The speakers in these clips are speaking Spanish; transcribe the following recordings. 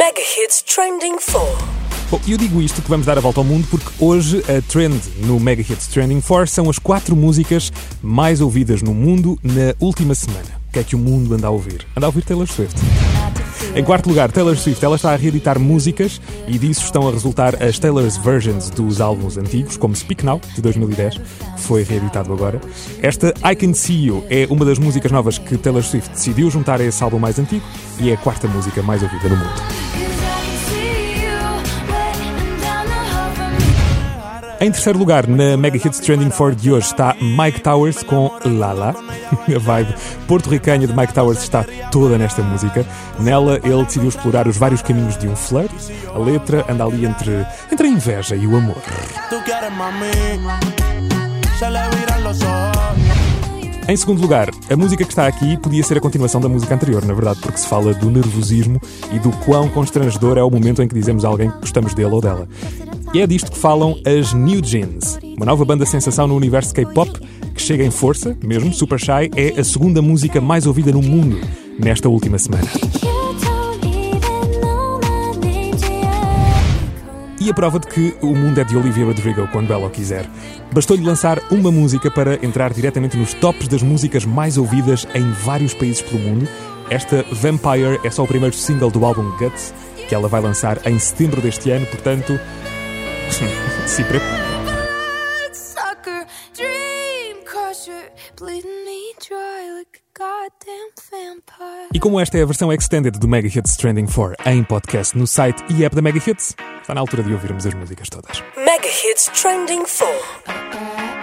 Mega Hits Trending 4. Bom, eu digo isto que vamos dar a volta ao mundo porque hoje a trend no Mega Hits Trending 4 são as quatro músicas mais ouvidas no mundo na última semana. O que é que o mundo anda a ouvir? Anda a ouvir Taylor Swift. Em quarto lugar, Taylor Swift. Ela está a reeditar músicas e disso estão a resultar as Taylor's Versions dos álbuns antigos, como Speak Now, de 2010, que foi reeditado agora. Esta I Can See You é uma das músicas novas que Taylor Swift decidiu juntar a esse álbum mais antigo e é a quarta música mais ouvida no mundo. Em terceiro lugar, na Mega Hits Trending 4 de hoje está Mike Towers com Lala. A vibe porto-ricana de Mike Towers está toda nesta música. Nela, ele decidiu explorar os vários caminhos de um flirt. A letra anda ali entre, entre a inveja e o amor. Em segundo lugar, a música que está aqui podia ser a continuação da música anterior, na verdade, porque se fala do nervosismo e do quão constrangedor é o momento em que dizemos a alguém que gostamos dele ou dela. E é disto que falam as New Jeans, uma nova banda sensação no universo K-pop que chega em força, mesmo Super Shy é a segunda música mais ouvida no mundo nesta última semana. E a prova de que o mundo é de Olivia Rodrigo quando ela o quiser. Bastou-lhe lançar uma música para entrar diretamente nos tops das músicas mais ouvidas em vários países pelo mundo. Esta Vampire é só o primeiro single do álbum Guts, que ela vai lançar em setembro deste ano, portanto, Se prepara. E como esta é a versão extended do Mega Hits Trending 4 em podcast no site e app da Mega Hits, está na altura de ouvirmos as músicas todas. Mega Hits Trending 4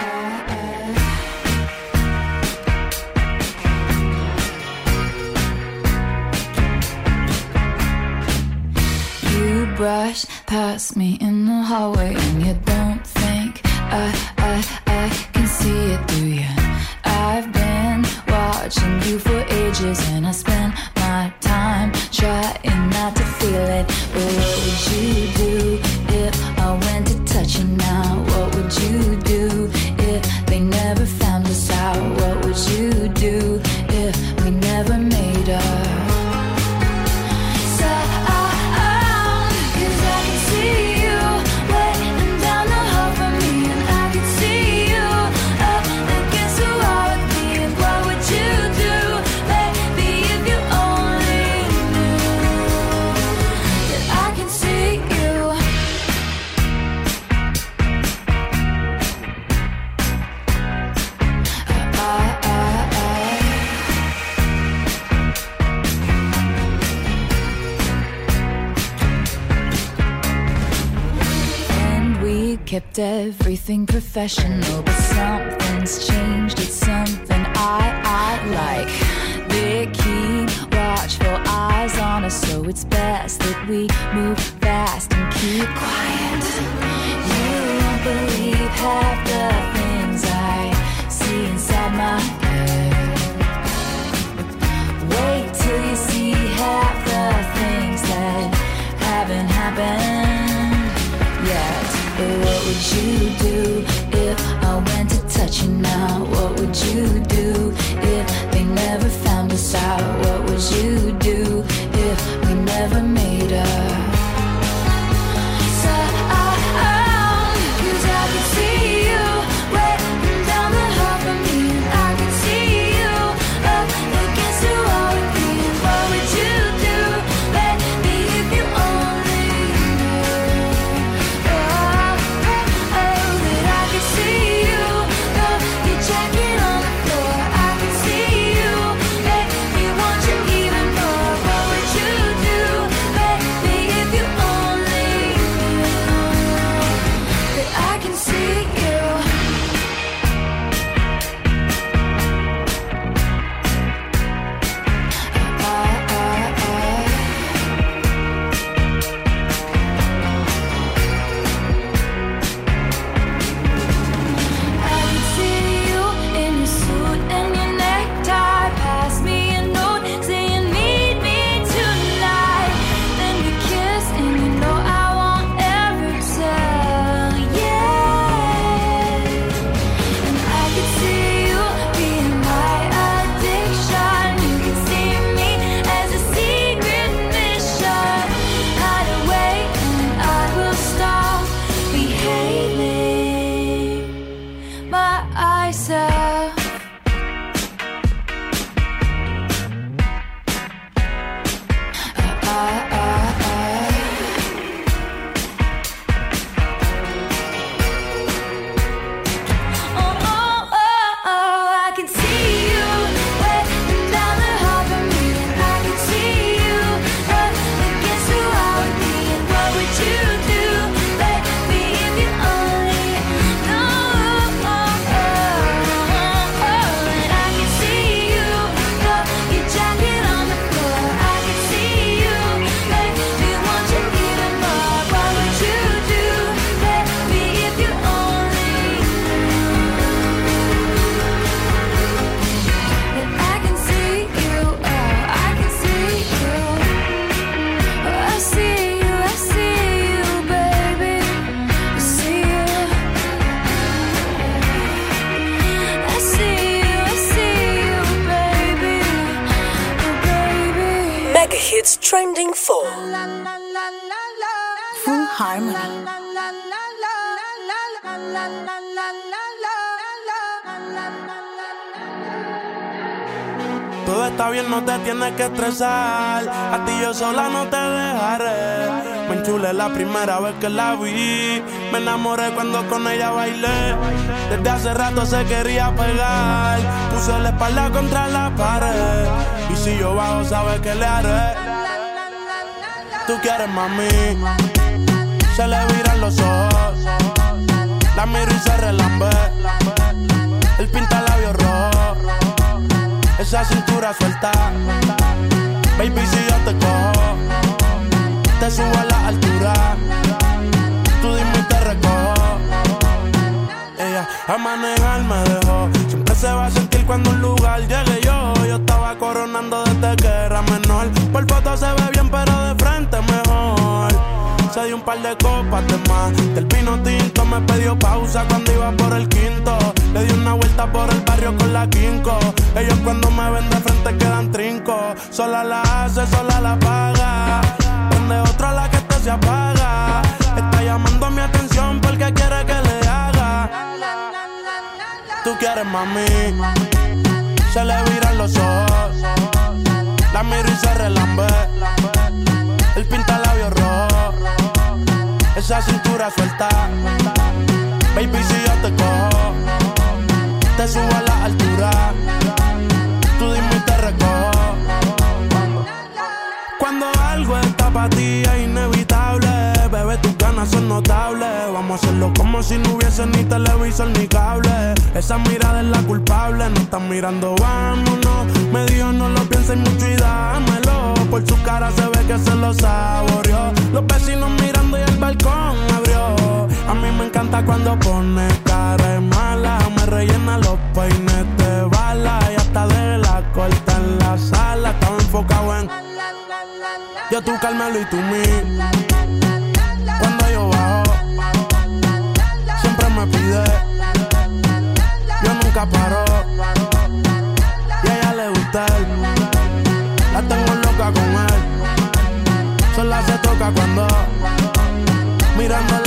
brush past me in the hallway and you don't think I, I, I can see it through you. I've been watching you for ages and I spend my time trying not to feel it. But what would you do if I went to touch you now? Kept everything professional, but something's changed. It's something I I like. They keep watchful eyes on us, so it's best that we move fast and keep quiet. You won't believe half would you do if I went to touch you now? What would you do if they never found us out? What would you do if we never made up? Todo está bien, no te tienes que estresar. A ti yo sola no te dejaré. Me enchulé la primera vez que la vi. Me enamoré cuando con ella bailé. Desde hace rato se quería pegar. Puse la espalda contra la pared. Y si yo bajo, sabes que le haré. Tú quieres mami. Se le viran los ojos. La miro y se relambe. Esa cintura suelta. Baby, si yo te cojo, te subo a la altura. Tú dime y te recojo. Ella a manejar me dejó. Siempre se va a sentir cuando un lugar llegue yo. Yo estaba coronando desde que era menor. Por foto se ve bien, pero de frente mejor. Se dio un par de copas de más. Del vino tinto me pidió pausa cuando iba por el Ellos cuando me ven de frente quedan trinco. Sola la hace, sola la paga. Prende otra la que esto se apaga. Está llamando mi atención porque quiere que le haga. Tú quieres mami. Se le viran los ojos. La miro y se relambe. El pinta labios rojo. Esa cintura suelta. Baby, si yo te cojo te subo a la notables. Vamos a hacerlo como si no hubiese ni televisor ni cable. Esa mirada es la culpable, no están mirando, vámonos. Me dijo no lo pienses mucho y dámelo. Por su cara se ve que se lo saboreó. Los vecinos mirando y el balcón abrió. A mí me encanta cuando pone cara mala. Me rellena los peines de bala. Y hasta de la corta en la sala. Estaba enfocado en yo tú Carmelo y tú mí. Cuando mirándola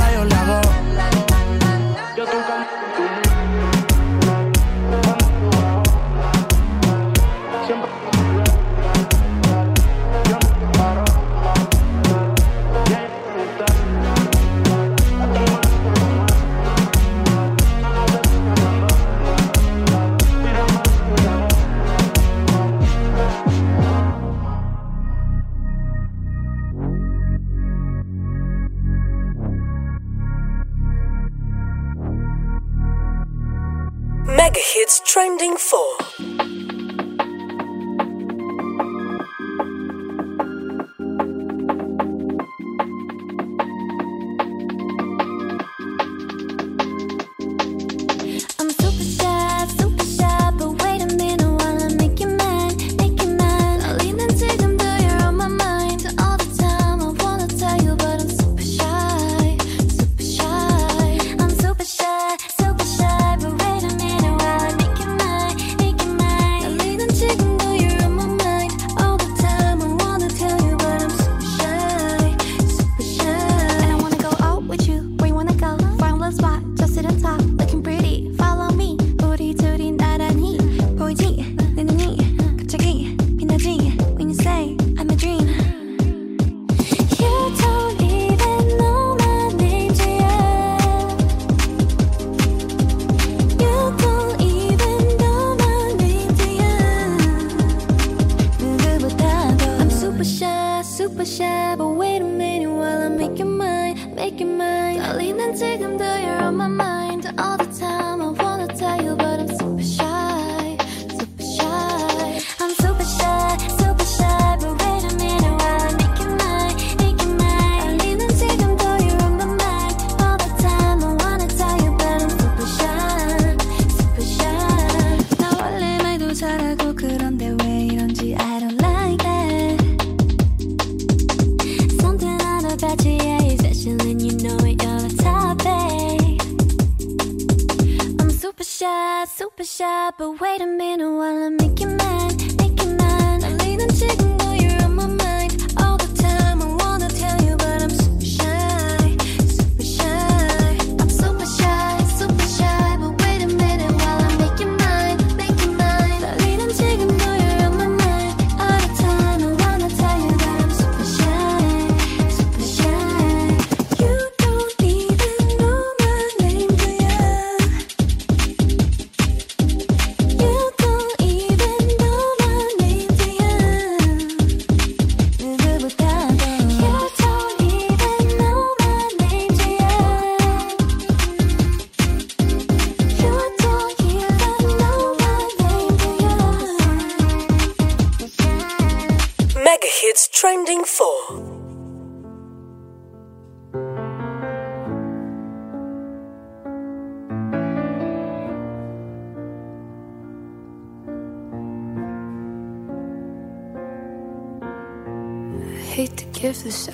Mega Hits Trending 4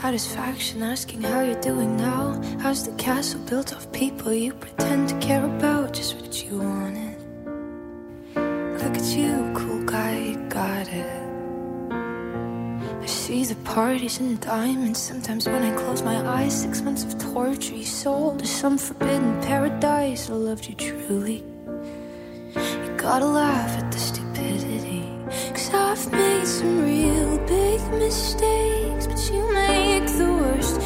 satisfaction asking how you're doing now. How's the castle built of people you pretend to care about? Just what you wanted. Look at you, cool guy, you got it. I see the parties and diamonds. Sometimes when I close my eyes, six months of torture you sold to some forbidden paradise. I loved you truly. You gotta laugh at the stupidity. Cause I've made some real big mistakes, the worst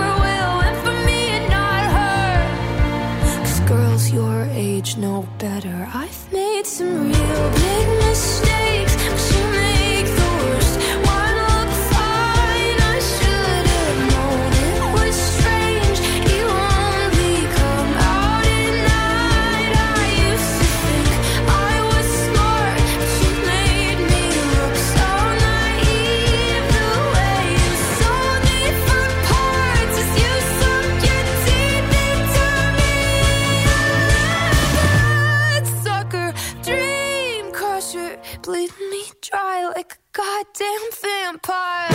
age know better. I've made some real big goddamn vampire.